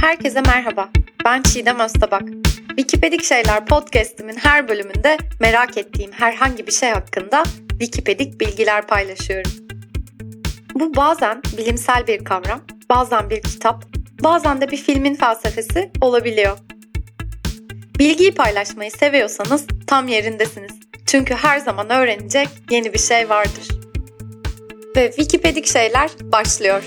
Herkese merhaba. Ben Çiğdem Öztabak. Wikipedik Şeyler podcast'imin her bölümünde merak ettiğim herhangi bir şey hakkında Wikipedik bilgiler paylaşıyorum. Bu bazen bilimsel bir kavram, bazen bir kitap, bazen de bir filmin felsefesi olabiliyor. Bilgiyi paylaşmayı seviyorsanız tam yerindesiniz. Çünkü her zaman öğrenecek yeni bir şey vardır. Ve Wikipedik Şeyler başlıyor.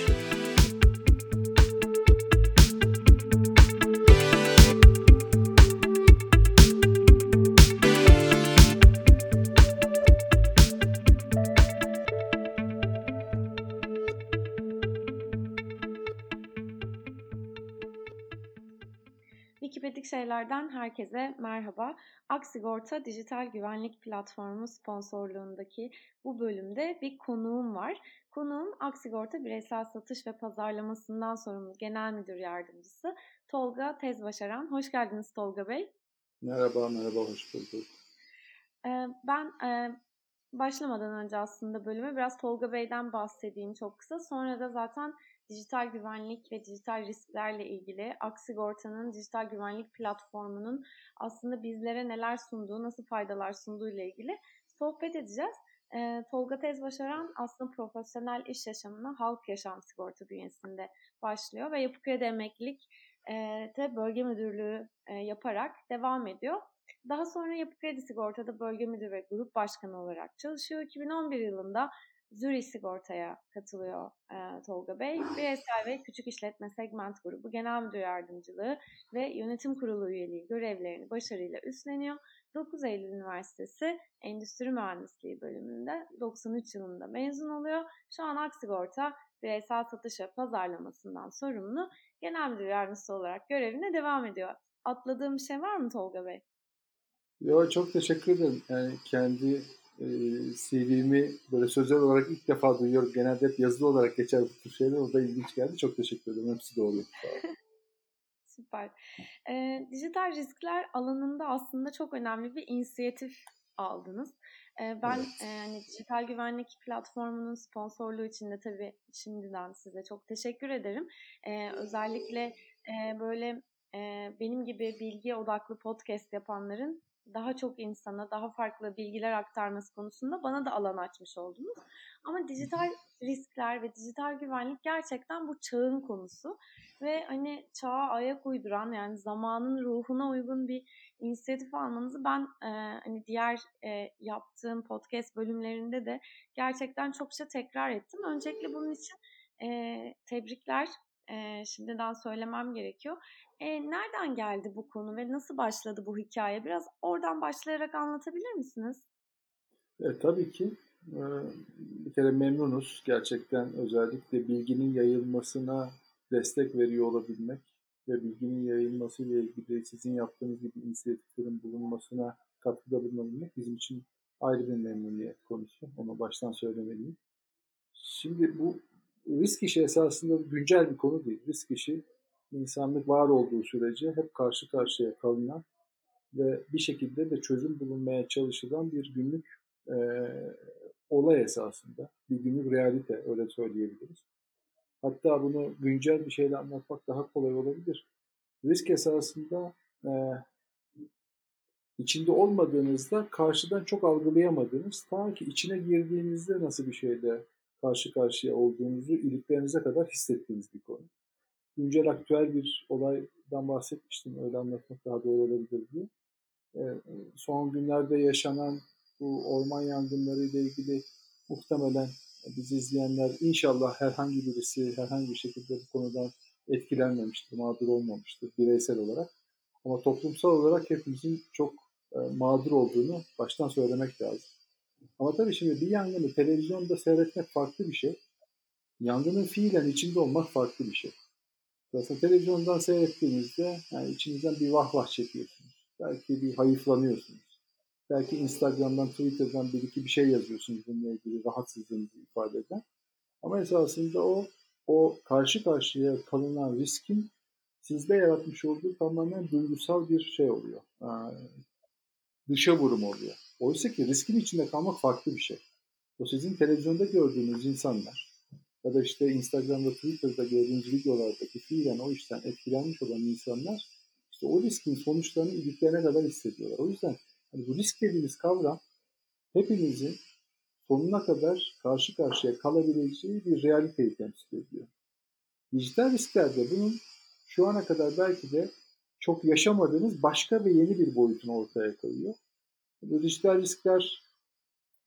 Şeylerden herkese merhaba. Aksigorta Dijital Güvenlik Platformu sponsorluğundaki bu bölümde bir konuğum var. Konuğum Aksigorta Bireysel Satış ve Pazarlamasından sorumlu Genel Müdür Yardımcısı Tolga Tezbaşaran. Hoş geldiniz Tolga Bey. Merhaba, merhaba, hoş bulduk. Ee, ben e, başlamadan önce aslında bölüme biraz Tolga Bey'den bahsedeyim çok kısa. Sonra da zaten dijital güvenlik ve dijital risklerle ilgili Aksigorta'nın dijital güvenlik platformunun aslında bizlere neler sunduğu, nasıl faydalar sunduğu ile ilgili sohbet edeceğiz. E, Tolga Tezbaşaran aslında profesyonel iş yaşamına halk yaşam sigorta bünyesinde başlıyor ve Yapı Kredi Emeklilik e, de bölge müdürlüğü e, yaparak devam ediyor. Daha sonra Yapı Kredi Sigorta'da bölge müdürü ve grup başkanı olarak çalışıyor. 2011 yılında Zürich Sigorta'ya katılıyor e, Tolga Bey. Bireysel ve Küçük İşletme Segment Grubu Genel Müdür Yardımcılığı ve Yönetim Kurulu üyeliği görevlerini başarıyla üstleniyor. 9 Eylül Üniversitesi Endüstri Mühendisliği bölümünde 93 yılında mezun oluyor. Şu an Aksigorta bireysel satış ve pazarlamasından sorumlu genel müdür yardımcısı olarak görevine devam ediyor. Atladığım bir şey var mı Tolga Bey? Yo, çok teşekkür ederim. Yani kendi e, CV'mi böyle sözel olarak ilk defa duyuyorum. Genelde hep yazılı olarak geçer bu tür şeyler. O da ilginç geldi. Çok teşekkür ederim. Hepsi doğru. Süper. E, dijital riskler alanında aslında çok önemli bir inisiyatif aldınız. E, ben evet. e, hani dijital güvenlik platformunun sponsorluğu için de tabii şimdiden size çok teşekkür ederim. E, özellikle e, böyle e, benim gibi bilgi odaklı podcast yapanların daha çok insana daha farklı bilgiler aktarması konusunda bana da alan açmış oldunuz. Ama dijital riskler ve dijital güvenlik gerçekten bu çağın konusu ve hani çağa ayak uyduran yani zamanın ruhuna uygun bir inisiyatif almanızı ben e, hani diğer e, yaptığım podcast bölümlerinde de gerçekten çokça tekrar ettim. Öncelikle bunun için e, tebrikler e, şimdiden söylemem gerekiyor. E, nereden geldi bu konu ve nasıl başladı bu hikaye? Biraz oradan başlayarak anlatabilir misiniz? E, tabii ki. E, bir kere memnunuz. Gerçekten özellikle bilginin yayılmasına destek veriyor olabilmek ve bilginin yayılması ile ilgili sizin yaptığınız gibi inisiyatiflerin bulunmasına katkıda bulunabilmek bizim için ayrı bir memnuniyet konusu. Onu baştan söylemeliyim. Şimdi bu risk işi esasında güncel bir konu değil. Risk işi insanlık var olduğu sürece hep karşı karşıya kalınan ve bir şekilde de çözüm bulunmaya çalışılan bir günlük e, olay esasında. Bir günlük realite öyle söyleyebiliriz. Hatta bunu güncel bir şeyle anlatmak daha kolay olabilir. Risk esasında e, içinde olmadığınızda karşıdan çok algılayamadığınız, ta ki içine girdiğinizde nasıl bir şeyle karşı karşıya olduğunuzu iliklerinize kadar hissettiğiniz bir konu. Güncel aktüel bir olaydan bahsetmiştim. Öyle anlatmak daha doğru olabilir diye. E, son günlerde yaşanan bu orman yangınları ile ilgili muhtemelen bizi izleyenler inşallah herhangi birisi herhangi bir şekilde bu konudan etkilenmemiştir, mağdur olmamıştır bireysel olarak. Ama toplumsal olarak hepimizin çok e, mağdur olduğunu baştan söylemek lazım. Ama tabii şimdi bir yangını televizyonda seyretmek farklı bir şey. Yangının fiilen içinde olmak farklı bir şey. Mesela televizyondan seyrettiğinizde yani içinizden bir vah vah çekiyorsunuz. Belki bir hayıflanıyorsunuz. Belki Instagram'dan, Twitter'dan bir iki bir şey yazıyorsunuz bununla ilgili rahatsızlığınızı ifade eden. Ama esasında o o karşı karşıya kalınan riskin sizde yaratmış olduğu tamamen duygusal bir şey oluyor. dışa vurum oluyor. Oysa ki riskin içinde kalmak farklı bir şey. O sizin televizyonda gördüğünüz insanlar ya da işte Instagram'da, Twitter'da gördüğünüz videolardaki fiilen o işten etkilenmiş olan insanlar işte o riskin sonuçlarını iliklerine kadar hissediyorlar. O yüzden hani bu risk dediğimiz kavram hepimizin sonuna kadar karşı karşıya kalabileceği bir realiteyi temsil ediyor. Dijital risklerde bunun şu ana kadar belki de çok yaşamadığınız başka ve yeni bir boyutunu ortaya koyuyor. Bu dijital riskler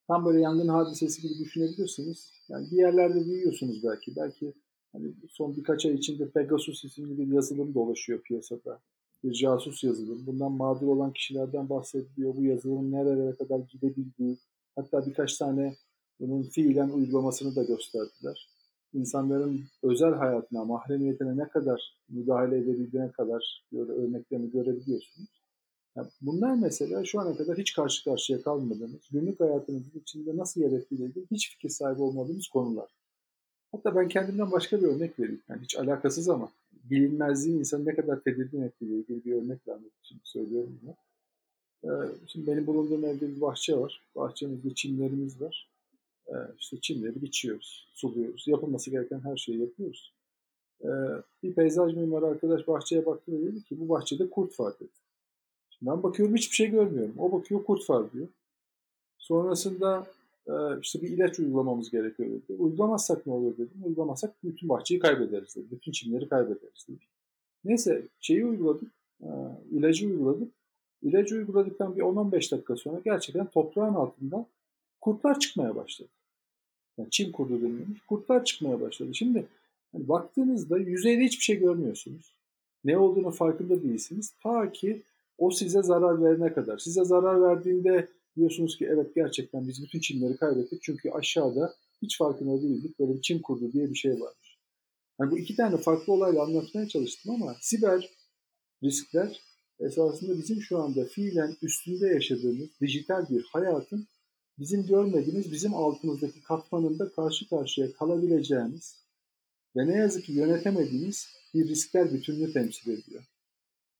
tam böyle yangın hadisesi gibi düşünebilirsiniz. Yani bir yerlerde duyuyorsunuz belki. Belki hani son birkaç ay içinde Pegasus isimli bir yazılım dolaşıyor piyasada. Bir casus yazılım. Bundan mağdur olan kişilerden bahsediliyor. Bu yazılımın nerelere kadar gidebildiği. Hatta birkaç tane bunun fiilen uygulamasını da gösterdiler. İnsanların özel hayatına, mahremiyetine ne kadar müdahale edebildiğine kadar böyle örneklerini görebiliyorsunuz. Yani bunlar mesela şu ana kadar hiç karşı karşıya kalmadığımız, günlük hayatımızın içinde nasıl yer etkilediği hiç fikir sahibi olmadığımız konular. Hatta ben kendimden başka bir örnek vereyim. Yani hiç alakasız ama bilinmezliğin insanı ne kadar tedirgin ettiğiyle ilgili bir örnek vermek için söylüyorum bunu. Ee, şimdi benim bulunduğum evde bir bahçe var. Bahçemizde çimlerimiz var. Ee, işte çimleri biçiyoruz, suluyoruz. Yapılması gereken her şeyi yapıyoruz. Ee, bir peyzaj mimarı arkadaş bahçeye baktı ve dedi ki bu bahçede kurt var dedi. Ben bakıyorum hiçbir şey görmüyorum. O bakıyor kurt var diyor. Sonrasında e, işte bir ilaç uygulamamız gerekiyor dedi. Uygulamazsak ne olur dedim. Uygulamazsak bütün bahçeyi kaybederiz dedi. Bütün çimleri kaybederiz dedi. Neyse şeyi uyguladık. E, ilacı uyguladık. İlacı uyguladıktan bir 10-15 dakika sonra gerçekten toprağın altından kurtlar çıkmaya başladı. Yani çim kurdu denilmiş. Kurtlar çıkmaya başladı. Şimdi hani baktığınızda yüzeyde hiçbir şey görmüyorsunuz. Ne olduğunu farkında değilsiniz. Ta ki o size zarar verene kadar. Size zarar verdiğinde diyorsunuz ki evet gerçekten biz bütün çimleri kaybettik. Çünkü aşağıda hiç farkında değildik. Böyle bir çim kurdu diye bir şey varmış. Yani bu iki tane farklı olayla anlatmaya çalıştım ama siber riskler esasında bizim şu anda fiilen üstünde yaşadığımız dijital bir hayatın bizim görmediğimiz, bizim altımızdaki katmanında karşı karşıya kalabileceğimiz ve ne yazık ki yönetemediğimiz bir riskler bütününü temsil ediyor.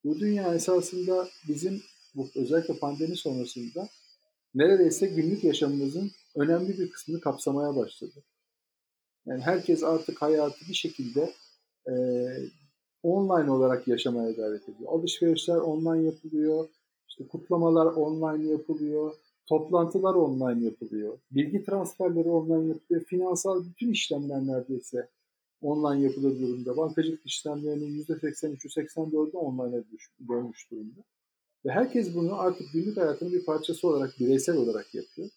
Bu dünya esasında bizim bu özellikle pandemi sonrasında neredeyse günlük yaşamımızın önemli bir kısmını kapsamaya başladı. Yani herkes artık hayatı bir şekilde e, online olarak yaşamaya gayret ediyor. Alışverişler online yapılıyor, işte kutlamalar online yapılıyor, toplantılar online yapılıyor, bilgi transferleri online yapılıyor, finansal bütün işlemler neredeyse online yapılır durumda. Bankacılık işlemlerinin %83'ü 84'ü online'a dönmüş durumda. Ve herkes bunu artık günlük hayatının bir parçası olarak, bireysel olarak yapıyor.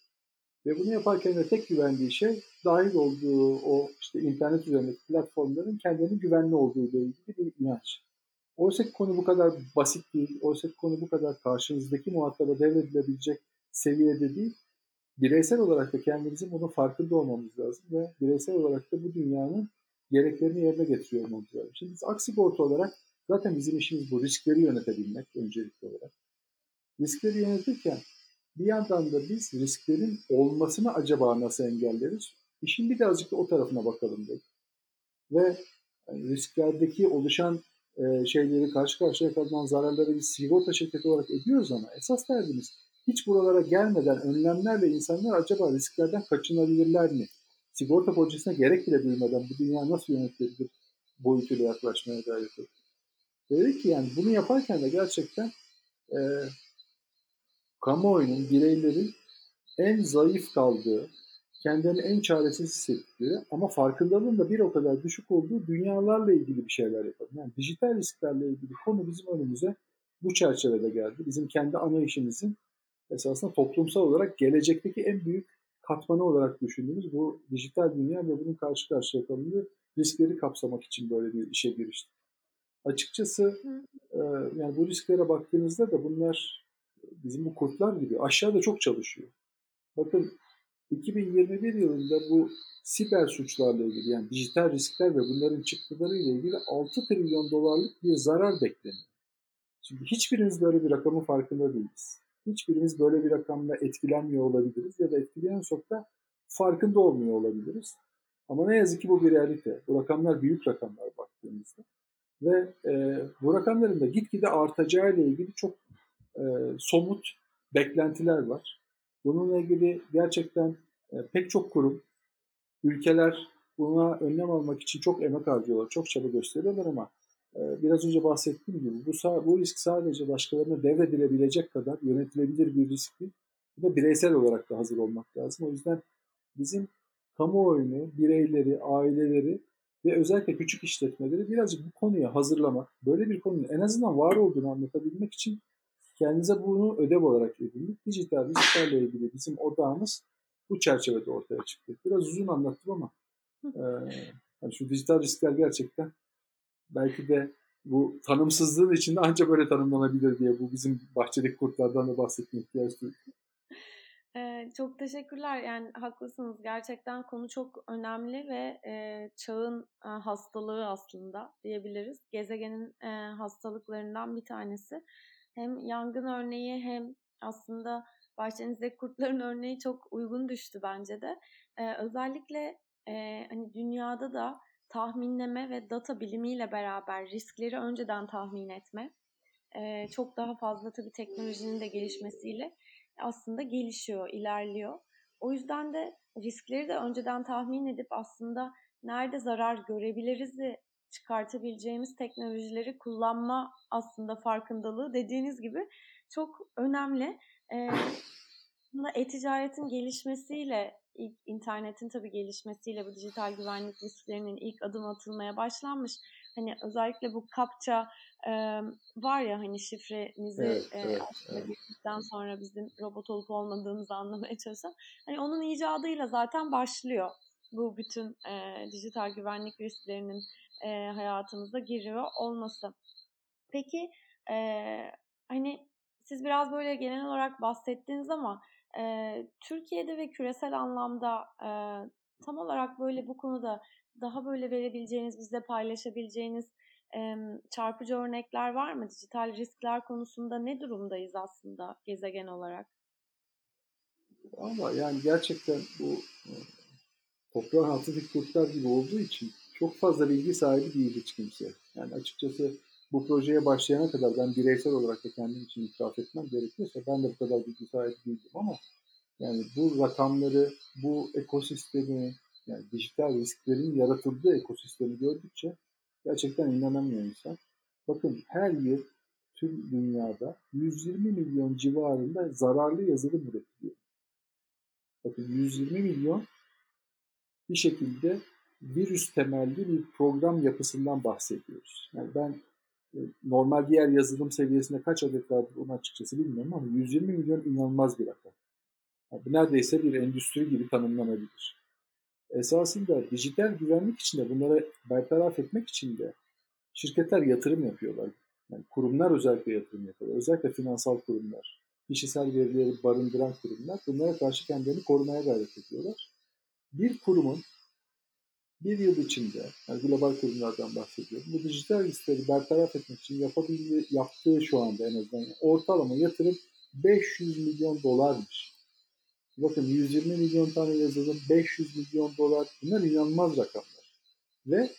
Ve bunu yaparken de tek güvendiği şey dahil olduğu o işte internet üzerindeki platformların kendilerinin güvenli olduğu ile ilgili bir inanç. Oysa konu bu kadar basit değil. Oysa konu bu kadar karşınızdaki muhataba devredilebilecek seviyede değil. Bireysel olarak da kendimizin bunun farkında olmamız lazım ve bireysel olarak da bu dünyanın gereklerini yerine getiriyor olmamız lazım. Şimdi biz Aksigorta olarak zaten bizim işimiz bu riskleri yönetebilmek öncelikli olarak. Riskleri yönetirken bir yandan da biz risklerin olmasını acaba nasıl engelleriz? İşin bir de azıcık da o tarafına bakalım dedik. Ve yani risklerdeki oluşan e, şeyleri karşı karşıya kalınan zararları biz sigorta şirketi olarak ediyoruz ama esas derdimiz hiç buralara gelmeden önlemlerle insanlar acaba risklerden kaçınabilirler mi? Sigorta poliçesine gerek bile duymadan bu dünya nasıl yönetilebilir boyutuyla yaklaşmaya gayret etti. Dedi ki yani bunu yaparken de gerçekten e, kamuoyunun, bireylerin en zayıf kaldığı, kendini en çaresiz hissettiği ama farkındalığın da bir o kadar düşük olduğu dünyalarla ilgili bir şeyler yapalım. Yani dijital risklerle ilgili konu bizim önümüze bu çerçevede geldi. Bizim kendi ana işimizin esasında toplumsal olarak gelecekteki en büyük katmanı olarak düşündüğümüz bu dijital dünya ve bunun karşı karşıya kalındığı riskleri kapsamak için böyle bir işe giriştik. Açıkçası e, yani bu risklere baktığınızda da bunlar bizim bu kurtlar gibi aşağıda çok çalışıyor. Bakın 2021 yılında bu siber suçlarla ilgili yani dijital riskler ve bunların çıktıları ile ilgili 6 trilyon dolarlık bir zarar bekleniyor. Şimdi hiçbirimiz böyle bir rakamın farkında değiliz hiçbirimiz böyle bir rakamla etkilenmiyor olabiliriz ya da etkileniyorsak da farkında olmuyor olabiliriz. Ama ne yazık ki bu bir realite. Bu rakamlar büyük rakamlar baktığımızda. Ve e, bu rakamların da gitgide artacağı ile ilgili çok e, somut beklentiler var. Bununla ilgili gerçekten e, pek çok kurum, ülkeler buna önlem almak için çok emek harcıyorlar, çok çaba gösteriyorlar ama biraz önce bahsettiğim gibi bu, bu risk sadece başkalarına devredilebilecek kadar yönetilebilir bir risk değil. Da bireysel olarak da hazır olmak lazım. O yüzden bizim kamuoyunu, bireyleri, aileleri ve özellikle küçük işletmeleri birazcık bu konuya hazırlamak, böyle bir konunun en azından var olduğunu anlatabilmek için kendinize bunu ödev olarak edindik. Dijital risklerle ilgili bizim odağımız bu çerçevede ortaya çıktı. Biraz uzun anlattım ama e, yani şu dijital riskler gerçekten belki de bu tanımsızlığın içinde ancak böyle tanımlanabilir diye bu bizim bahçedeki kurtlardan da bahsetmeye ihtiyaç duyduk. Ee, çok teşekkürler. Yani haklısınız. Gerçekten konu çok önemli ve e, çağın e, hastalığı aslında diyebiliriz. Gezegenin e, hastalıklarından bir tanesi. Hem yangın örneği hem aslında bahçenizdeki kurtların örneği çok uygun düştü bence de. E, özellikle e, hani dünyada da tahminleme ve data bilimiyle beraber riskleri önceden tahmin etme e, çok daha fazla tabii teknolojinin de gelişmesiyle aslında gelişiyor, ilerliyor. O yüzden de riskleri de önceden tahmin edip aslında nerede zarar görebiliriz çıkartabileceğimiz teknolojileri kullanma aslında farkındalığı dediğiniz gibi çok önemli. Ee, e-ticaretin gelişmesiyle ilk internetin tabii gelişmesiyle bu dijital güvenlik risklerinin ilk adım atılmaya başlanmış. Hani özellikle bu kapça e, var ya hani şifremizi evet, e, evet, evet. sonra bizim robot olup olmadığımızı anlamaya çalışan. Hani onun icadıyla zaten başlıyor bu bütün e, dijital güvenlik risklerinin e, hayatımıza giriyor olması. Peki e, hani siz biraz böyle genel olarak bahsettiniz ama e, Türkiye'de ve küresel anlamda e, tam olarak böyle bu konuda daha böyle verebileceğiniz, bizle paylaşabileceğiniz e, çarpıcı örnekler var mı? Dijital riskler konusunda ne durumdayız aslında gezegen olarak? Ama yani gerçekten bu toprağın altındaki kurtlar gibi olduğu için çok fazla bilgi sahibi değil hiç kimse. Yani açıkçası bu projeye başlayana kadar ben bireysel olarak da kendim için itiraf etmem gerekiyorsa ben de bu kadar bilgi sahibi değildim ama yani bu rakamları, bu ekosistemi, yani dijital risklerin yaratıldığı ekosistemi gördükçe gerçekten inanamıyor insan. Bakın her yıl tüm dünyada 120 milyon civarında zararlı yazılım üretiliyor. Bakın 120 milyon bir şekilde virüs temelli bir program yapısından bahsediyoruz. Yani ben normal diğer yazılım seviyesinde kaç adet vardır onu açıkçası bilmiyorum ama 120 milyon inanılmaz bir rakam. Yani neredeyse bir endüstri gibi tanımlanabilir. Esasında dijital güvenlik için de bunları bertaraf etmek için de şirketler yatırım yapıyorlar. Yani kurumlar özellikle yatırım yapıyorlar. Özellikle finansal kurumlar, kişisel verileri barındıran kurumlar bunlara karşı kendilerini korumaya gayret ediyorlar. Bir kurumun bir yıl içinde, yani global kurumlardan bahsediyorum, bu dijital riskleri bertaraf etmek için yapabildiği, yaptığı şu anda en azından ortalama yatırım 500 milyon dolarmış. Bakın 120 milyon tane yazılım, 500 milyon dolar bunlar inanılmaz rakamlar. Ve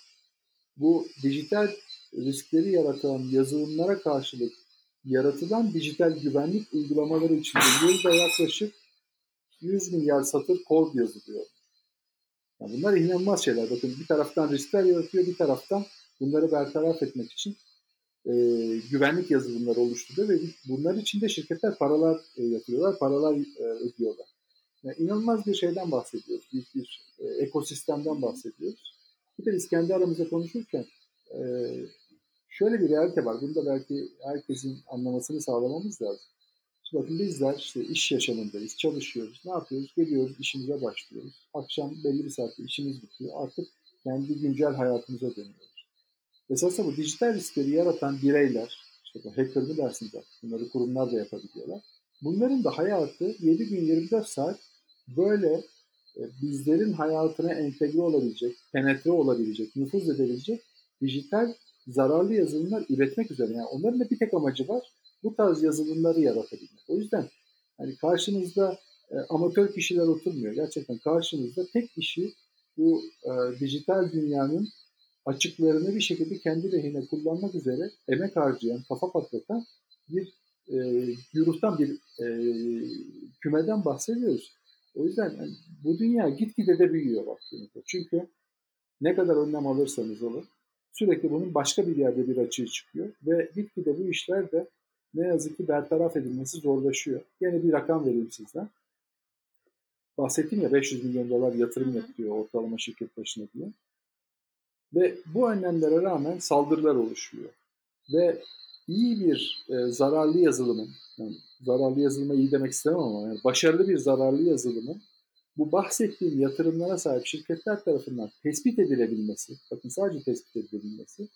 bu dijital riskleri yaratan yazılımlara karşılık yaratılan dijital güvenlik uygulamaları içinde yılda yaklaşık 100 milyar satır kod yazılıyor. Yani bunlar inanılmaz şeyler. Bakın bir taraftan riskler yaratıyor, bir taraftan bunları bertaraf etmek için e, güvenlik yazılımları oluşturuyor ve bunlar için de şirketler paralar e, yatırıyorlar, paralar e, ödüyorlar. Yani inanılmaz bir şeyden bahsediyoruz, büyük bir e, ekosistemden bahsediyoruz. Bir de biz kendi aramızda konuşurken e, şöyle bir realite var. Bunu da belki herkesin anlamasını sağlamamız lazım. Bakın bizler işte iş yaşamındayız, çalışıyoruz. Ne yapıyoruz? Geliyoruz, işimize başlıyoruz. Akşam belli bir saatte işimiz bitiyor. Artık kendi güncel hayatımıza dönüyoruz. Esasında bu dijital riskleri yaratan bireyler, işte bu hacker mı dersiniz artık, bunları kurumlar da yapabiliyorlar. Bunların da hayatı 7 gün 24 saat böyle e, bizlerin hayatına entegre olabilecek, penetre olabilecek, nüfuz edebilecek dijital zararlı yazılımlar üretmek üzere. Yani onların da bir tek amacı var bu tarz yazılımları yaratabilmek. O yüzden hani karşınızda e, amatör kişiler oturmuyor. Gerçekten karşınızda tek kişi bu e, dijital dünyanın açıklarını bir şekilde kendi lehine kullanmak üzere emek harcayan, kafa patlatan bir e, güruhtan bir e, kümeden bahsediyoruz. O yüzden yani, bu dünya gitgide de büyüyor baktığınızda. Çünkü Ne kadar önlem alırsanız alın sürekli bunun başka bir yerde bir açığı çıkıyor ve gitgide bu işler de ne yazık ki bertaraf edilmesi zorlaşıyor. Yine bir rakam vereyim sizden. Bahsettim ya 500 milyon dolar yatırım yapıyor ortalama şirket başına diye. Ve bu önlemlere rağmen saldırılar oluşuyor. Ve iyi bir e, zararlı yazılımın, yani zararlı yazılıma iyi demek istemem ama yani başarılı bir zararlı yazılımın bu bahsettiğim yatırımlara sahip şirketler tarafından tespit edilebilmesi, bakın sadece tespit edilebilmesi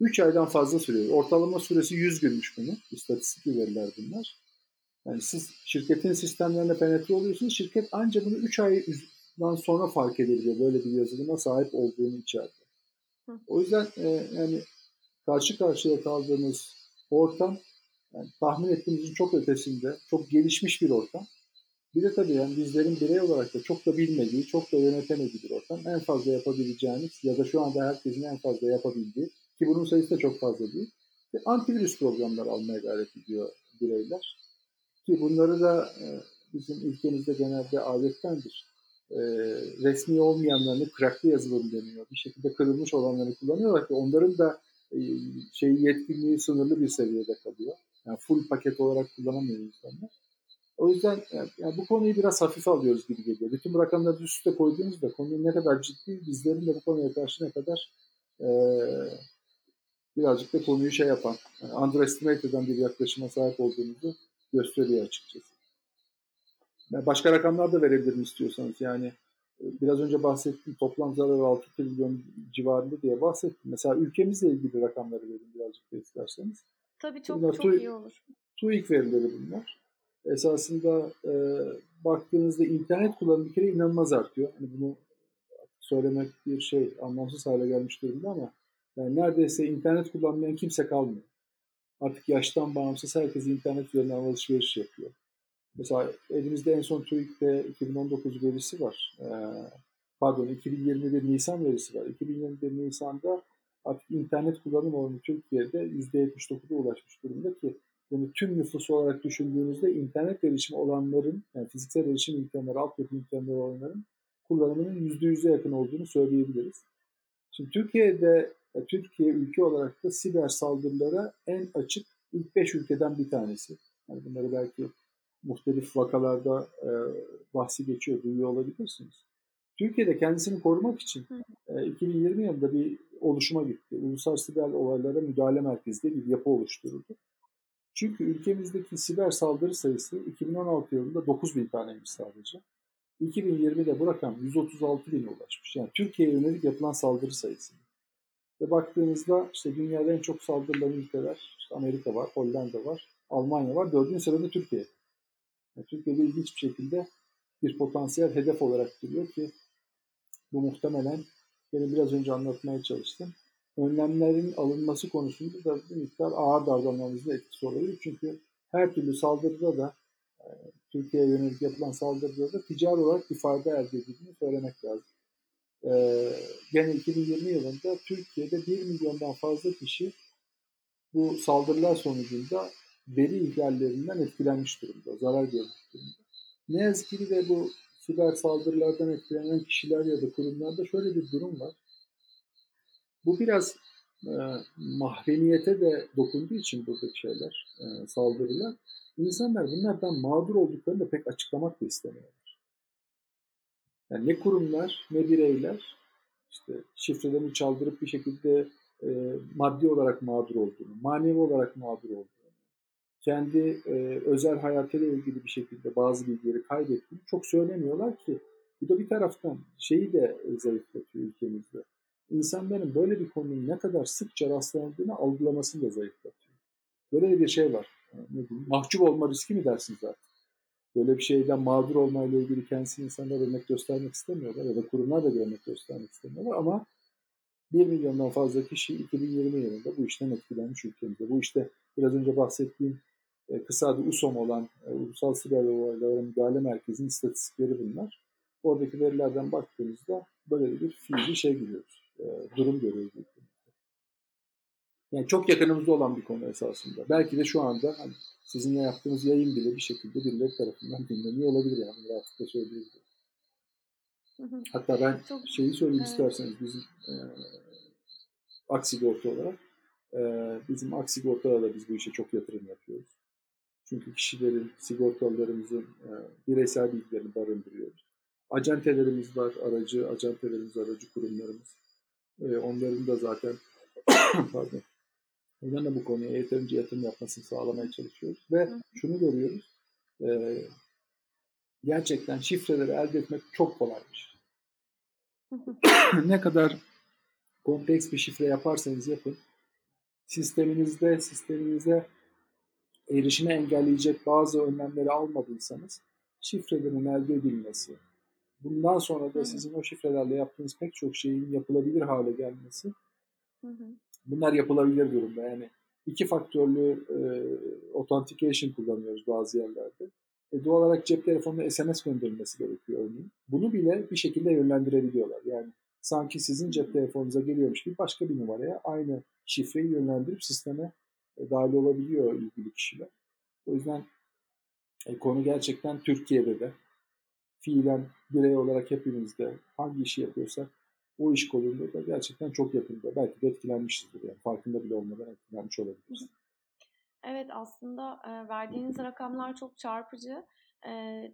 3 aydan fazla sürüyor. Ortalama süresi 100 günmüş bunun. İstatistik veriler bunlar. Yani siz şirketin sistemlerine penetre oluyorsunuz. Şirket ancak bunu 3 aydan sonra fark edebiliyor böyle bir yazılıma sahip olduğunu içeride. O yüzden e, yani karşı karşıya kaldığımız ortam yani tahmin ettiğimizin çok ötesinde, çok gelişmiş bir ortam. Bir de tabii yani bizlerin birey olarak da çok da bilmediği, çok da yönetemediği bir ortam. En fazla yapabileceğiniz ya da şu anda herkesin en fazla yapabildiği ki bunun sayısı da çok fazla değil. Antivirüs programlar almaya gayret ediyor bireyler. Ki bunları da e, bizim ülkemizde genelde adettendir. E, resmi olmayanlarını cracklı yazılım deniyor. Bir şekilde kırılmış olanları kullanıyorlar ki onların da e, şey yetkinliği sınırlı bir seviyede kalıyor. Yani full paket olarak kullanamıyor insanlar. O yüzden yani bu konuyu biraz hafife alıyoruz gibi geliyor. Bütün rakamları üst üste koyduğumuzda konunun ne kadar ciddi, bizlerin de bu konuya karşı ne kadar e, birazcık da konuyu şey yapan, yani underestimate eden bir yaklaşıma sahip olduğumuzu gösteriyor açıkçası. Yani başka rakamlar da verebilirim istiyorsanız. Yani e, biraz önce bahsettiğim toplam zarar 6 trilyon civarında diye bahsettim. Mesela ülkemizle ilgili rakamları verin birazcık da isterseniz. Tabii çok bunlar çok iyi olur. TÜİK verileri bunlar. Esasında e, baktığınızda internet kullanımı bir kere inanılmaz artıyor. Hani bunu söylemek bir şey anlamsız hale gelmiş durumda ama yani neredeyse internet kullanmayan kimse kalmıyor. Artık yaştan bağımsız herkes internet üzerinden alışveriş yapıyor. Mesela elimizde en son TÜİK'te 2019 verisi var. Ee, pardon 2021 Nisan verisi var. 2021 Nisan'da artık internet kullanım oranı Türkiye'de %79'a ulaşmış durumda ki bunu tüm nüfus olarak düşündüğünüzde internet erişimi olanların, yani fiziksel erişim imkanları, altyapı imkanları olanların kullanımının %100'e yakın olduğunu söyleyebiliriz. Şimdi Türkiye'de, Türkiye ülke olarak da siber saldırılara en açık ilk 5 ülkeden bir tanesi. Yani bunları belki muhtelif vakalarda e, bahsi geçiyor, duyuyor olabilirsiniz. Türkiye'de kendisini korumak için e, 2020 yılında bir oluşuma gitti. Ulusal Siber Olaylara Müdahale Merkezi diye bir yapı oluşturuldu. Çünkü ülkemizdeki siber saldırı sayısı 2016 yılında 9 bin taneymiş sadece. 2020'de bu rakam 136 bine ulaşmış. Yani Türkiye'ye yönelik yapılan saldırı sayısı. Ve baktığınızda işte dünyada en çok saldırılan ülkeler işte Amerika var, Hollanda var, Almanya var. Dördüncü sırada Türkiye. Yani Türkiye'de ilginç bir şekilde bir potansiyel hedef olarak duruyor ki bu muhtemelen benim biraz önce anlatmaya çalıştım. Önlemlerin alınması konusunda da bir miktar ağır davranmamızda etkisi olabilir. Çünkü her türlü saldırıda da e, Türkiye'ye yönelik yapılan saldırıda da ticari olarak bir fayda elde edildiğini söylemek lazım. Ee, gene 2020 yılında Türkiye'de 1 milyondan fazla kişi bu saldırılar sonucunda veri ihlallerinden etkilenmiş durumda, zarar görmüş durumda. Ne yazık ki de bu siber saldırılardan etkilenen kişiler ya da kurumlarda şöyle bir durum var. Bu biraz e, mahremiyete de dokunduğu için buradaki şeyler, e, saldırılar. İnsanlar bunlardan mağdur olduklarını da pek açıklamak da istemiyorlar. Yani ne kurumlar ne bireyler işte şifrelerini çaldırıp bir şekilde e, maddi olarak mağdur olduğunu, manevi olarak mağdur olduğunu, kendi e, özel hayatıyla ilgili bir şekilde bazı bilgileri kaybettiğini çok söylemiyorlar ki bu da bir taraftan şeyi de zayıflatıyor ülkemizde. İnsanların böyle bir konunun ne kadar sıkça rastlandığını algılamasını da zayıflatıyor. Böyle bir şey var. Yani mahcup olma riski mi dersiniz artık? Böyle bir şeyden mağdur olmayla ilgili kendisini insanlar örnek göstermek istemiyorlar ya da kurumlar da örnek göstermek istemiyorlar ama 1 milyondan fazla kişi 2020 yılında bu işten etkilenmiş ülkemizde. Bu işte biraz önce bahsettiğim e, kısa adı USOM olan e, Ulusal Siber Olaylara Müdahale Merkezi'nin istatistikleri bunlar. Oradaki verilerden baktığımızda böyle bir fiili şey görüyoruz. E, durum görüyoruz. Yani çok yakınımızda olan bir konu esasında. Belki de şu anda hani sizinle yaptığımız yayın bile bir şekilde birileri tarafından dinleniyor olabilir yani. Bunu rahatlıkla söyleyebilirim. Hatta ben Çok, şeyi söyleyeyim evet. isterseniz bizim e, Aksigorta olarak e, bizim Aksigorta'da da biz bu işe çok yatırım yapıyoruz. Çünkü kişilerin, sigortalılarımızın e, bireysel bilgilerini barındırıyoruz. Acentelerimiz var, aracı, acentelerimiz, aracı kurumlarımız. E, onların da zaten pardon, da bu konuya yeterince yatırım yapmasını sağlamaya çalışıyoruz. Ve şunu görüyoruz, e, gerçekten şifreleri elde etmek çok kolaymış. ne kadar kompleks bir şifre yaparsanız yapın, sisteminizde, sisteminize erişime engelleyecek bazı önlemleri almadıysanız şifrelerin elde edilmesi, bundan sonra da sizin o şifrelerle yaptığınız pek çok şeyin yapılabilir hale gelmesi bunlar yapılabilir durumda. Yani iki faktörlü e, authentication kullanıyoruz bazı yerlerde. E, doğal olarak cep telefonuna SMS gönderilmesi gerekiyor örneğin. Bunu bile bir şekilde yönlendirebiliyorlar. Yani sanki sizin cep telefonunuza geliyormuş gibi başka bir numaraya aynı şifreyi yönlendirip sisteme e, dahil olabiliyor ilgili kişiler. O yüzden e, konu gerçekten Türkiye'de de fiilen birey olarak hepimizde hangi işi yapıyorsak o iş kolunda da gerçekten çok yakında. Belki de etkilenmişizdir yani farkında bile olmadan etkilenmiş olabiliriz. Evet aslında e, verdiğiniz rakamlar çok çarpıcı. E,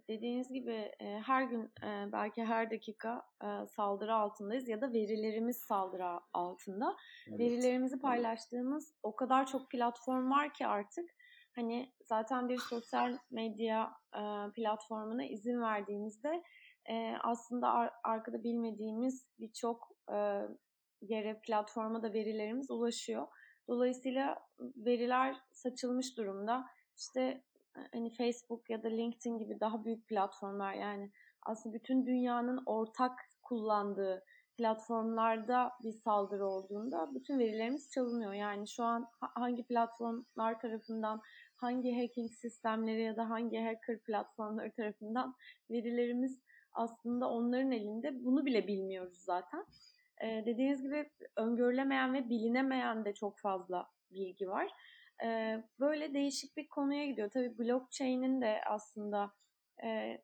dediğiniz gibi e, her gün e, belki her dakika e, saldırı altındayız ya da verilerimiz saldırı altında. Evet. Verilerimizi paylaştığımız o kadar çok platform var ki artık hani zaten bir sosyal medya e, platformuna izin verdiğimizde e, aslında ar- arkada bilmediğimiz birçok e, yere platforma da verilerimiz ulaşıyor. Dolayısıyla veriler saçılmış durumda. İşte hani Facebook ya da LinkedIn gibi daha büyük platformlar yani aslında bütün dünyanın ortak kullandığı platformlarda bir saldırı olduğunda bütün verilerimiz çalınıyor. Yani şu an hangi platformlar tarafından, hangi hacking sistemleri ya da hangi hacker platformları tarafından verilerimiz aslında onların elinde. Bunu bile bilmiyoruz zaten. Ee, dediğiniz gibi öngörülemeyen ve bilinemeyen de çok fazla bilgi var. Ee, böyle değişik bir konuya gidiyor. Tabii blockchain'in de aslında e,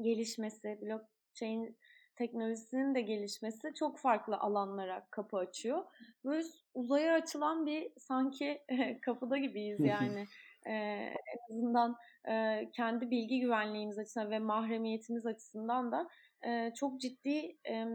gelişmesi, blockchain teknolojisinin de gelişmesi çok farklı alanlara kapı açıyor. Böyle uzaya açılan bir sanki kapıda gibiyiz yani. Ee, en azından e, kendi bilgi güvenliğimiz açısından ve mahremiyetimiz açısından da e, çok ciddi e,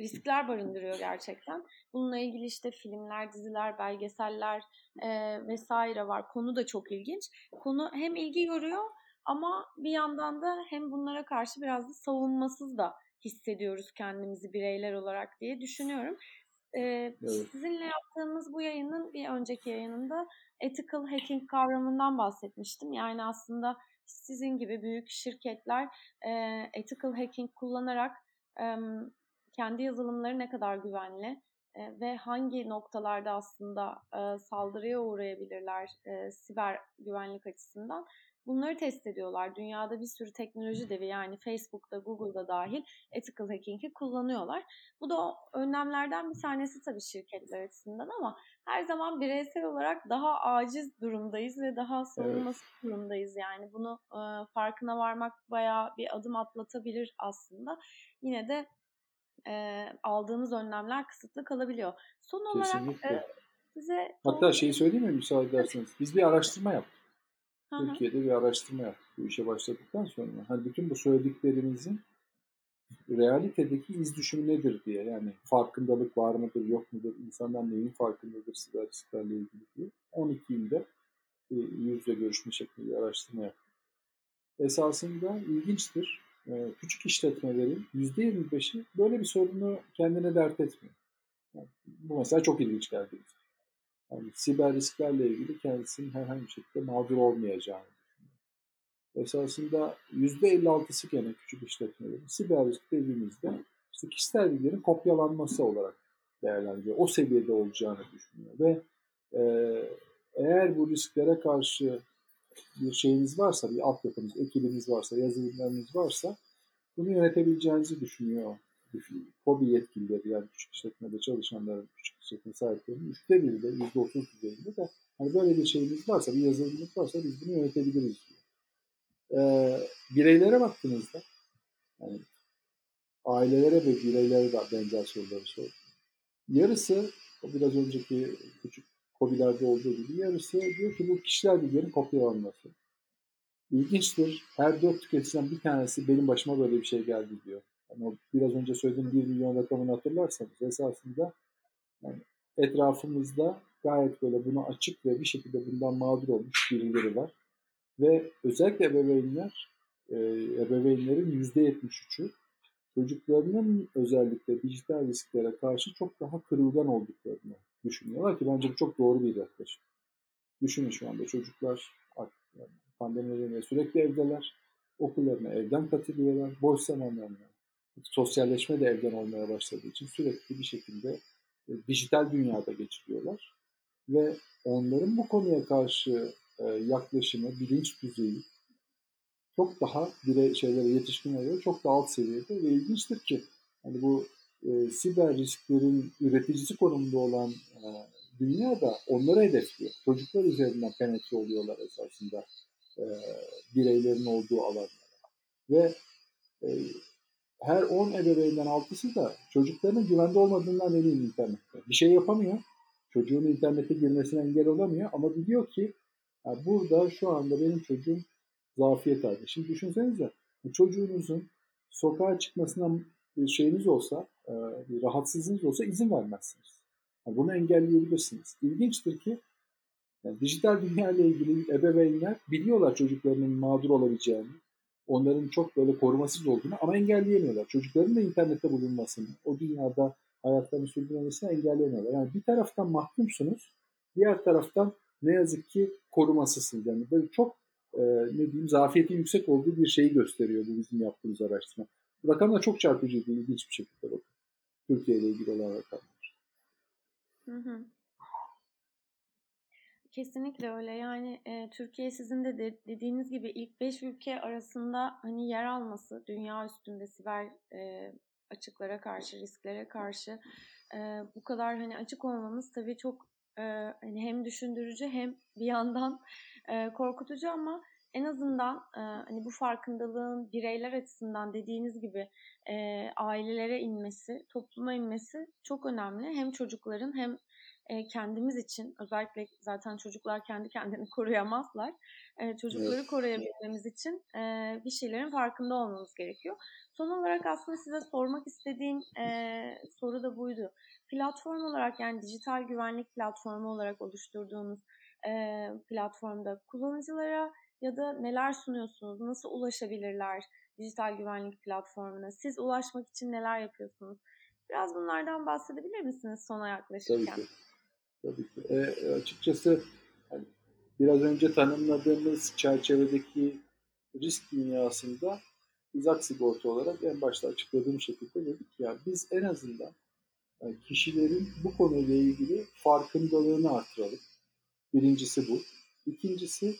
riskler barındırıyor gerçekten. Bununla ilgili işte filmler, diziler, belgeseller e, vesaire var. Konu da çok ilginç. Konu hem ilgi görüyor ama bir yandan da hem bunlara karşı biraz da savunmasız da hissediyoruz kendimizi bireyler olarak diye düşünüyorum. Ee, evet. Sizinle yaptığımız bu yayının bir önceki yayınında ethical hacking kavramından bahsetmiştim. Yani aslında sizin gibi büyük şirketler e, ethical hacking kullanarak e, kendi yazılımları ne kadar güvenli e, ve hangi noktalarda aslında e, saldırıya uğrayabilirler e, siber güvenlik açısından bunları test ediyorlar. Dünyada bir sürü teknoloji devi yani Facebook'ta, Google'da dahil ethical hacking'i kullanıyorlar. Bu da önlemlerden bir tanesi tabii şirketler açısından ama her zaman bireysel olarak daha aciz durumdayız ve daha savunmasız evet. durumdayız. Yani bunu e, farkına varmak bayağı bir adım atlatabilir aslında. Yine de e, aldığımız önlemler kısıtlı kalabiliyor. Son Kesinlikle. olarak e, size... Hatta şeyi söyleyeyim mi müsaade ederseniz? Biz bir araştırma yaptık. Hı-hı. Türkiye'de bir araştırma yaptık bu işe başladıktan sonra. Hani bütün bu söylediklerimizin realitedeki iz düşümü nedir diye yani farkındalık var mıdır yok mudur insanlar neyin farkındadır siber risklerle ilgili diye 12 ilde e, yüzle görüşme şeklinde araştırma yaptık. Esasında ilginçtir. E, küçük işletmelerin %25'i böyle bir sorunu kendine dert etmiyor. Yani bu mesela çok ilginç geldi. Yani siber risklerle ilgili kendisinin herhangi bir şekilde mağdur olmayacağını esasında %56'sı gene küçük işletmelerin siber risk dediğimizde işte kişisel bilgilerin kopyalanması olarak değerlendiriyor. O seviyede olacağını düşünüyor ve e, eğer bu risklere karşı bir şeyiniz varsa, bir altyapınız, ekibiniz varsa, yazılımlarınız varsa bunu yönetebileceğinizi düşünüyor. Hobi yetkilileri yani küçük işletmede çalışanların, küçük işletme sahiplerinin üçte biri de, yüzde otuz düzeyinde de hani böyle bir şeyimiz varsa, bir yazılımımız varsa biz bunu yönetebiliriz diyor e, bireylere baktığınızda yani ailelere ve bireylere de benzer soruları sordum. Yarısı, o biraz önceki küçük hobilerde olduğu gibi yarısı diyor ki bu kişiler bilgilerin kopyalanması. İlginçtir. Her dört tüketiciden bir tanesi benim başıma böyle bir şey geldi diyor. Yani o biraz önce söylediğim 1 milyon rakamını hatırlarsanız esasında yani etrafımızda gayet böyle buna açık ve bir şekilde bundan mağdur olmuş birileri var. Ve özellikle ebeveynler, e, ebeveynlerin %73'ü çocuklarının özellikle dijital risklere karşı çok daha kırılgan olduklarını düşünüyorlar ki bence bu çok doğru bir yaklaşım. Düşünün şu anda çocuklar pandemi nedeniyle sürekli evdeler. Okullarına evden katılıyorlar. Boş zamanlarında sosyalleşme de evden olmaya başladığı için sürekli bir şekilde e, dijital dünyada geçiriyorlar. Ve onların bu konuya karşı e, yaklaşımı, bilinç düzeyi çok daha bire şeylere yetişkinlere çok daha alt seviyede ve ilginçtir ki hani bu e, siber risklerin üreticisi konumunda olan e, dünya da onları hedefliyor. Çocuklar üzerinden penetre oluyorlar esasında e, bireylerin olduğu alanlara. Ve e, her 10 ebeveynden 6'sı da çocuklarının güvende olmadığından emin internette. Bir şey yapamıyor. Çocuğun internete girmesine engel olamıyor ama biliyor ki yani burada şu anda benim çocuğum zafiyet halde. Şimdi düşünsenize çocuğunuzun sokağa çıkmasına bir şeyiniz olsa, e, bir rahatsızlığınız olsa izin vermezsiniz. Yani bunu engelleyebilirsiniz. İlginçtir ki yani dijital dünya ile ilgili ebeveynler biliyorlar çocuklarının mağdur olabileceğini, onların çok böyle korumasız olduğunu ama engelleyemiyorlar. Çocukların da internette bulunmasını, o dünyada hayatlarını sürdürmesini engelleyemiyorlar. Yani bir taraftan mahkumsunuz, diğer taraftan ne yazık ki korumasızsınız. Yani böyle çok e, ne diyeyim zafiyeti yüksek olduğu bir şeyi gösteriyor bu bizim yaptığımız araştırma. Rakamlar çok çarpıcı değil, ilginç bir şekilde. Türkiye ile ilgili olan rakamlar. Hı hı. Kesinlikle öyle. Yani e, Türkiye sizin de, de dediğiniz gibi ilk 5 ülke arasında hani yer alması dünya üstünde siber e, açıklara karşı, risklere karşı e, bu kadar hani açık olmamız tabii çok e, hani hem düşündürücü hem bir yandan e, korkutucu ama en azından e, hani bu farkındalığın bireyler açısından dediğiniz gibi e, ailelere inmesi, topluma inmesi çok önemli. Hem çocukların hem e, kendimiz için özellikle zaten çocuklar kendi kendini koruyamazlar. E, çocukları evet. koruyabilmemiz için e, bir şeylerin farkında olmamız gerekiyor. Son olarak aslında size sormak istediğim e, soru da buydu. Platform olarak yani dijital güvenlik platformu olarak oluşturduğunuz e, platformda kullanıcılara ya da neler sunuyorsunuz? Nasıl ulaşabilirler dijital güvenlik platformuna? Siz ulaşmak için neler yapıyorsunuz? Biraz bunlardan bahsedebilir misiniz sona yaklaşırken? Tabii ki. Tabii ki. E, açıkçası hani biraz önce tanımladığımız çerçevedeki risk dünyasında izak sigorta olarak en başta açıkladığım şekilde dedik ya biz en azından yani e, kişilerin bu konuyla ilgili farkındalığını artıralım. Birincisi bu. İkincisi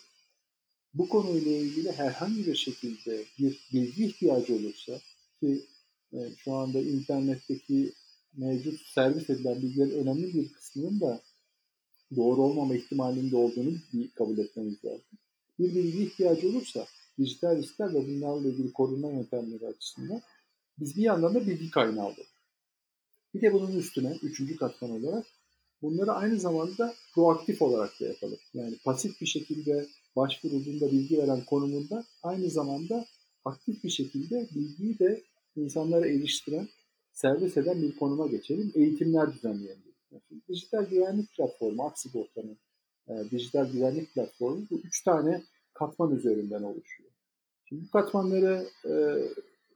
bu konuyla ilgili herhangi bir şekilde bir bilgi ihtiyacı olursa ki e, şu anda internetteki mevcut servis edilen bilgilerin önemli bir kısmının da doğru olmama ihtimalinde olduğunu bir kabul etmemiz lazım. Bir bilgi ihtiyacı olursa dijital riskler ve bunlarla ilgili korunma yöntemleri açısından biz bir yandan da bilgi kaynağı olalım. Bir de bunun üstüne üçüncü katman olarak bunları aynı zamanda proaktif olarak da yapalım. Yani pasif bir şekilde başvurulduğunda bilgi veren konumunda aynı zamanda aktif bir şekilde bilgiyi de insanlara eriştiren, servis eden bir konuma geçelim. Eğitimler düzenleyelim. Şimdi dijital güvenlik platformu, Aksigorta'nın e, dijital güvenlik platformu bu üç tane katman üzerinden oluşuyor. Şimdi bu katmanlara e,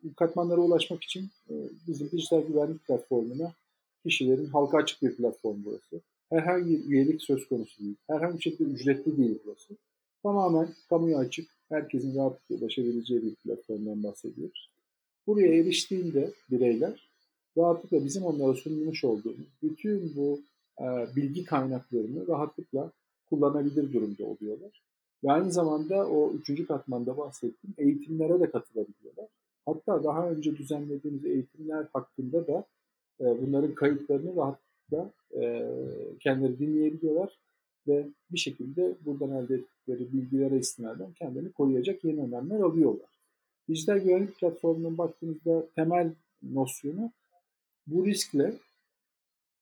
bu katmanlara ulaşmak için e, bizim dijital güvenlik platformuna kişilerin halka açık bir platform burası. Herhangi bir üyelik söz konusu değil. Herhangi bir şekilde ücretli değil burası. Tamamen kamuya açık, herkesin rahatlıkla ulaşabileceği bir platformdan bahsediyoruz. Buraya eriştiğinde bireyler rahatlıkla bizim onlara sunmuş olduğumuz bütün bu e, bilgi kaynaklarını rahatlıkla kullanabilir durumda oluyorlar. Ve aynı zamanda o üçüncü katmanda bahsettiğim eğitimlere de katılabiliyorlar. Hatta daha önce düzenlediğimiz eğitimler hakkında da e, bunların kayıtlarını rahatlıkla e, kendileri dinleyebiliyorlar ve bir şekilde buradan elde ettikleri bilgilere istinaden kendini koruyacak yeni önlemler alıyorlar. Dijital güvenlik platformunun baktığımızda temel nosyonu bu riskle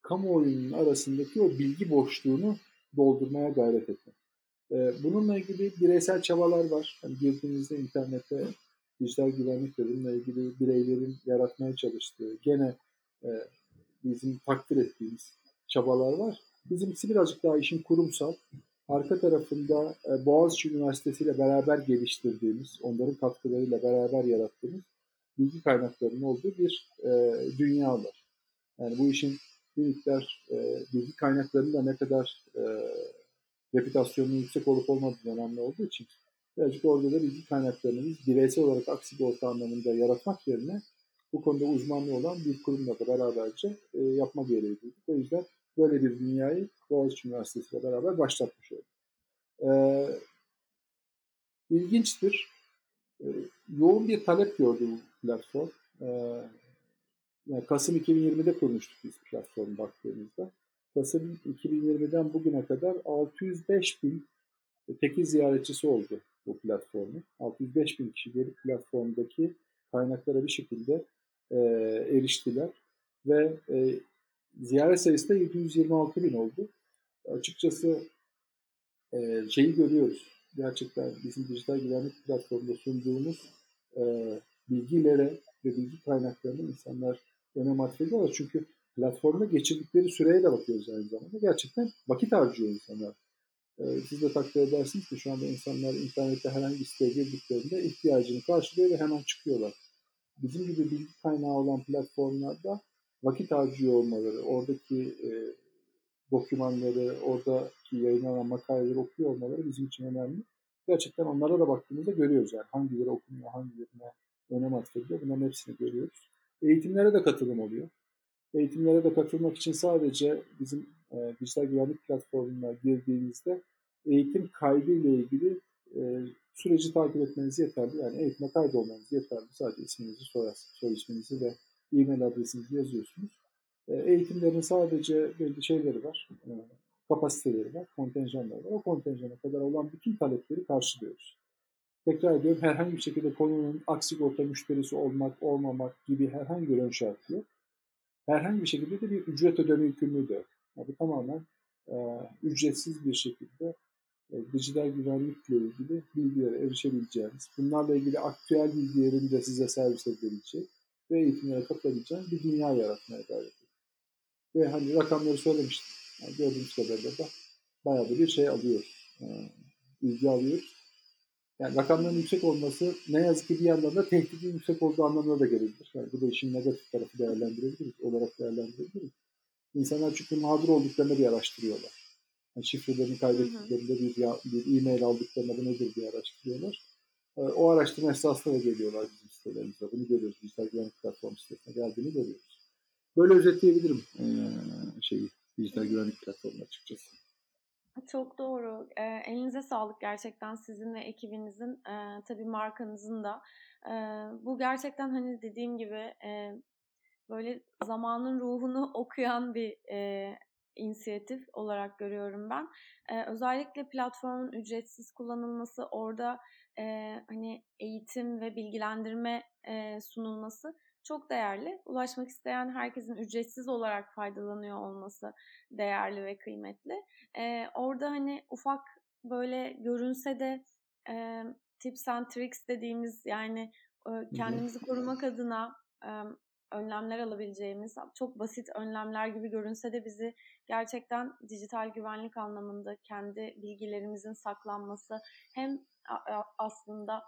kamuoyunun arasındaki o bilgi boşluğunu doldurmaya gayret etmek. Ee, bununla ilgili bireysel çabalar var. Hani girdiğinizde internette dijital güvenlikle bununla ilgili bireylerin yaratmaya çalıştığı, gene e, bizim takdir ettiğimiz çabalar var. Bizimkisi birazcık daha işin kurumsal. Arka tarafında e, Boğaziçi Üniversitesi ile beraber geliştirdiğimiz, onların katkılarıyla beraber yarattığımız bilgi kaynaklarının olduğu bir e, dünya var. Yani bu işin bir miktar e, bilgi kaynaklarının da ne kadar e, reputasyonunun yüksek olup olmadığı önemli olduğu için birazcık orada da bilgi kaynaklarını bireysel olarak aksi orta anlamında yaratmak yerine bu konuda uzmanlığı olan bir kurumla da beraberce e, yapma gereği duyduk. O yüzden böyle bir dünyayı Boğaziçi Üniversitesi ile beraber başlatmış olduk. E, ilginçtir. E, yoğun bir talep gördü platform. E, yani Kasım 2020'de kurmuştuk biz platformu baktığımızda. Kasım 2020'den bugüne kadar 605 bin tekil ziyaretçisi oldu bu platformu. 605 bin kişi gelip platformdaki kaynaklara bir şekilde e, eriştiler ve e, ziyaret sayısı da 726 bin oldu. Açıkçası e, şeyi görüyoruz. Gerçekten bizim dijital güvenlik platformunda sunduğumuz e, bilgilere ve bilgi kaynaklarını insanlar önem atfediyorlar. Çünkü platformda geçirdikleri süreye de bakıyoruz aynı zamanda. Gerçekten vakit harcıyor insanlar. Ee, siz de takdir edersiniz ki şu anda insanlar internette herhangi bir siteye girdiklerinde ihtiyacını karşılıyor ve hemen çıkıyorlar. Bizim gibi bilgi kaynağı olan platformlarda vakit harcıyor olmaları, oradaki e, dokümanları, oradaki yayınlanan makaleleri okuyor olmaları bizim için önemli. Gerçekten onlara da baktığımızda görüyoruz yani hangileri okunuyor, hangilerine önem atfediliyor. Bunların hepsini görüyoruz. Eğitimlere de katılım oluyor. Eğitimlere de katılmak için sadece bizim e, dijital güvenlik platformuna girdiğinizde eğitim kaydı ile ilgili e, süreci takip etmeniz yeterli. Yani eğitime kaydolmanız yeterli. Sadece isminizi, soy, soy isminizi ve e-mail adresinizi yazıyorsunuz. E, eğitimlerin sadece belli şeyleri var. E, kapasiteleri var, kontenjanları var. O kontenjana kadar olan bütün talepleri karşılıyoruz. Tekrar ediyorum herhangi bir şekilde konunun aksi orta müşterisi olmak, olmamak gibi herhangi bir ön şart yok herhangi bir şekilde de bir ücret ödeme yükümlülüğü de yok. Yani tamamen e, ücretsiz bir şekilde e, dijital güvenlikle ilgili bilgilere erişebileceğiniz, bunlarla ilgili aktüel bilgilerin de size servis edilebilecek ve eğitimlere katılabileceğiniz bir dünya yaratmaya gayret. Ve hani rakamları söylemiştim. Yani gördüğümüz kadarıyla da bayağı bir şey alıyoruz. E, bilgi alıyoruz. Yani rakamların yüksek olması ne yazık ki bir yandan da tehditin yüksek olduğu anlamına da gelebilir. Yani bu da işin negatif tarafı değerlendirebiliriz, olarak değerlendirebiliriz. İnsanlar çünkü mağdur olduklarını bir araştırıyorlar. Yani şifrelerini kaybettiklerinde bir, bir e-mail aldıklarında bu nedir diye araştırıyorlar. Ee, o araştırma esasında da geliyorlar bizim sitelerimize. Bunu görüyoruz. Dijital güvenlik platformu sitesine geldiğini görüyoruz. Böyle özetleyebilirim ee, şeyi, dijital güvenlik platformu açıkçası. Çok doğru. E, elinize sağlık gerçekten sizin ve ekibinizin, e, tabii markanızın da. E, bu gerçekten hani dediğim gibi e, böyle zamanın ruhunu okuyan bir e, inisiyatif olarak görüyorum ben. E, özellikle platformun ücretsiz kullanılması, orada e, hani eğitim ve bilgilendirme e, sunulması çok değerli. Ulaşmak isteyen herkesin ücretsiz olarak faydalanıyor olması değerli ve kıymetli. Ee, orada hani ufak böyle görünse de e, tips and tricks dediğimiz yani e, kendimizi korumak adına e, önlemler alabileceğimiz çok basit önlemler gibi görünse de bizi gerçekten dijital güvenlik anlamında kendi bilgilerimizin saklanması hem aslında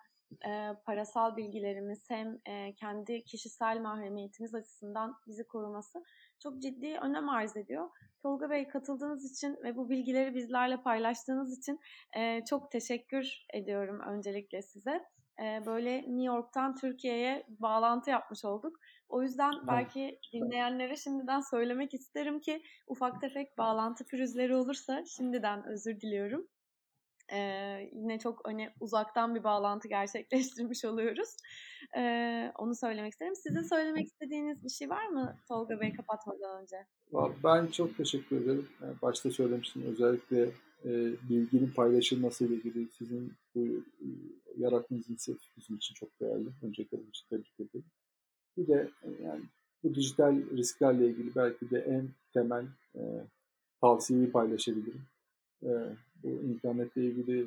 e, parasal bilgilerimiz hem e, kendi kişisel mahremiyetimiz açısından bizi koruması çok ciddi önem arz ediyor. Tolga Bey katıldığınız için ve bu bilgileri bizlerle paylaştığınız için e, çok teşekkür ediyorum öncelikle size. E, böyle New York'tan Türkiye'ye bağlantı yapmış olduk. O yüzden belki dinleyenlere şimdiden söylemek isterim ki ufak tefek bağlantı pürüzleri olursa şimdiden özür diliyorum. Ee, yine çok hani uzaktan bir bağlantı gerçekleştirmiş oluyoruz. Ee, onu söylemek isterim. Sizin söylemek istediğiniz bir şey var mı Tolga Bey kapatmadan önce? Ben çok teşekkür ederim. Başta söylemiştim özellikle e, bilginin paylaşılması ile ilgili sizin bu e, yarattığınız inisiyatif bizim için çok değerli. Öncelikle bunun için tebrik ederim. Bir de yani bu dijital risklerle ilgili belki de en temel e, tavsiyeyi paylaşabilirim. E, bu internetle ilgili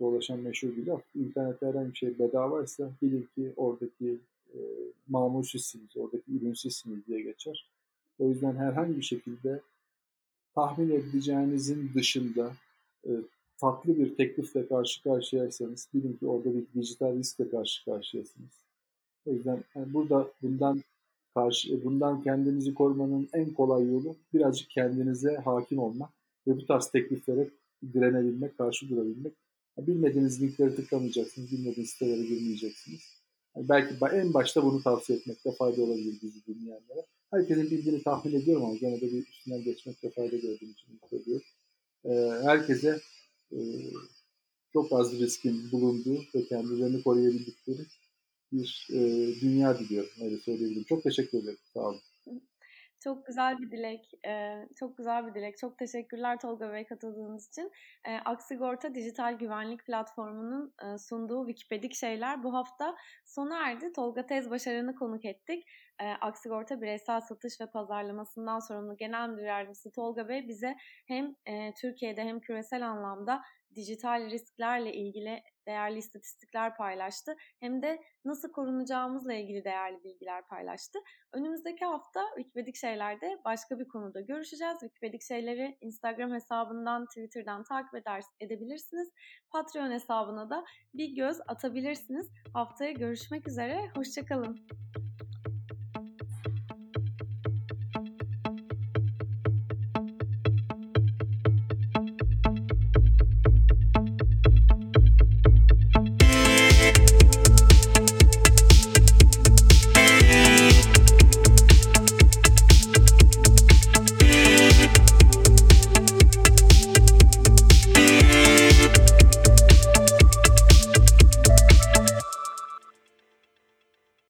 dolaşan meşhur bir laf. İnternette herhangi bir şey bedavaysa bilin ki oradaki e, mamul sizsiniz, oradaki ürün sizsiniz diye geçer. O yüzden herhangi bir şekilde tahmin edeceğinizin dışında e, farklı bir teklifle karşı karşıyaysanız bilin ki orada bir dijital riskle karşı karşıyasınız. O yüzden yani burada bundan karşı e, bundan kendinizi korumanın en kolay yolu birazcık kendinize hakim olmak ve bu tarz tekliflere direnebilmek, karşı durabilmek. Bilmediğiniz linkleri tıklamayacaksınız, bilmediğiniz sitelere girmeyeceksiniz. Belki en başta bunu tavsiye etmekte fayda olabilir bizi dinleyenlere. Herkesin bildiğini tahmin ediyorum ama gene de bir üstünden geçmekte fayda gördüğüm için söylüyorum. Ee, herkese e, çok az riskin bulunduğu ve kendilerini koruyabildikleri bir e, dünya diliyorum. Öyle söyleyebilirim. Çok teşekkür ederim. Sağ olun. Çok güzel bir dilek. Ee, çok güzel bir dilek. Çok teşekkürler Tolga Bey katıldığınız için. Ee, Aksigorta Dijital Güvenlik Platformu'nun e, sunduğu Wikipedik şeyler bu hafta sona erdi. Tolga Tez Başaran'ı konuk ettik. Ee, Aksigorta Bireysel Satış ve Pazarlamasından sorumlu Genel Müdür Yardımcısı Tolga Bey bize hem e, Türkiye'de hem küresel anlamda dijital risklerle ilgili değerli istatistikler paylaştı. Hem de nasıl korunacağımızla ilgili değerli bilgiler paylaştı. Önümüzdeki hafta Wikipedik Şeyler'de başka bir konuda görüşeceğiz. Wikipedik Şeyleri Instagram hesabından, Twitter'dan takip eder, edebilirsiniz. Patreon hesabına da bir göz atabilirsiniz. Haftaya görüşmek üzere, hoşçakalın.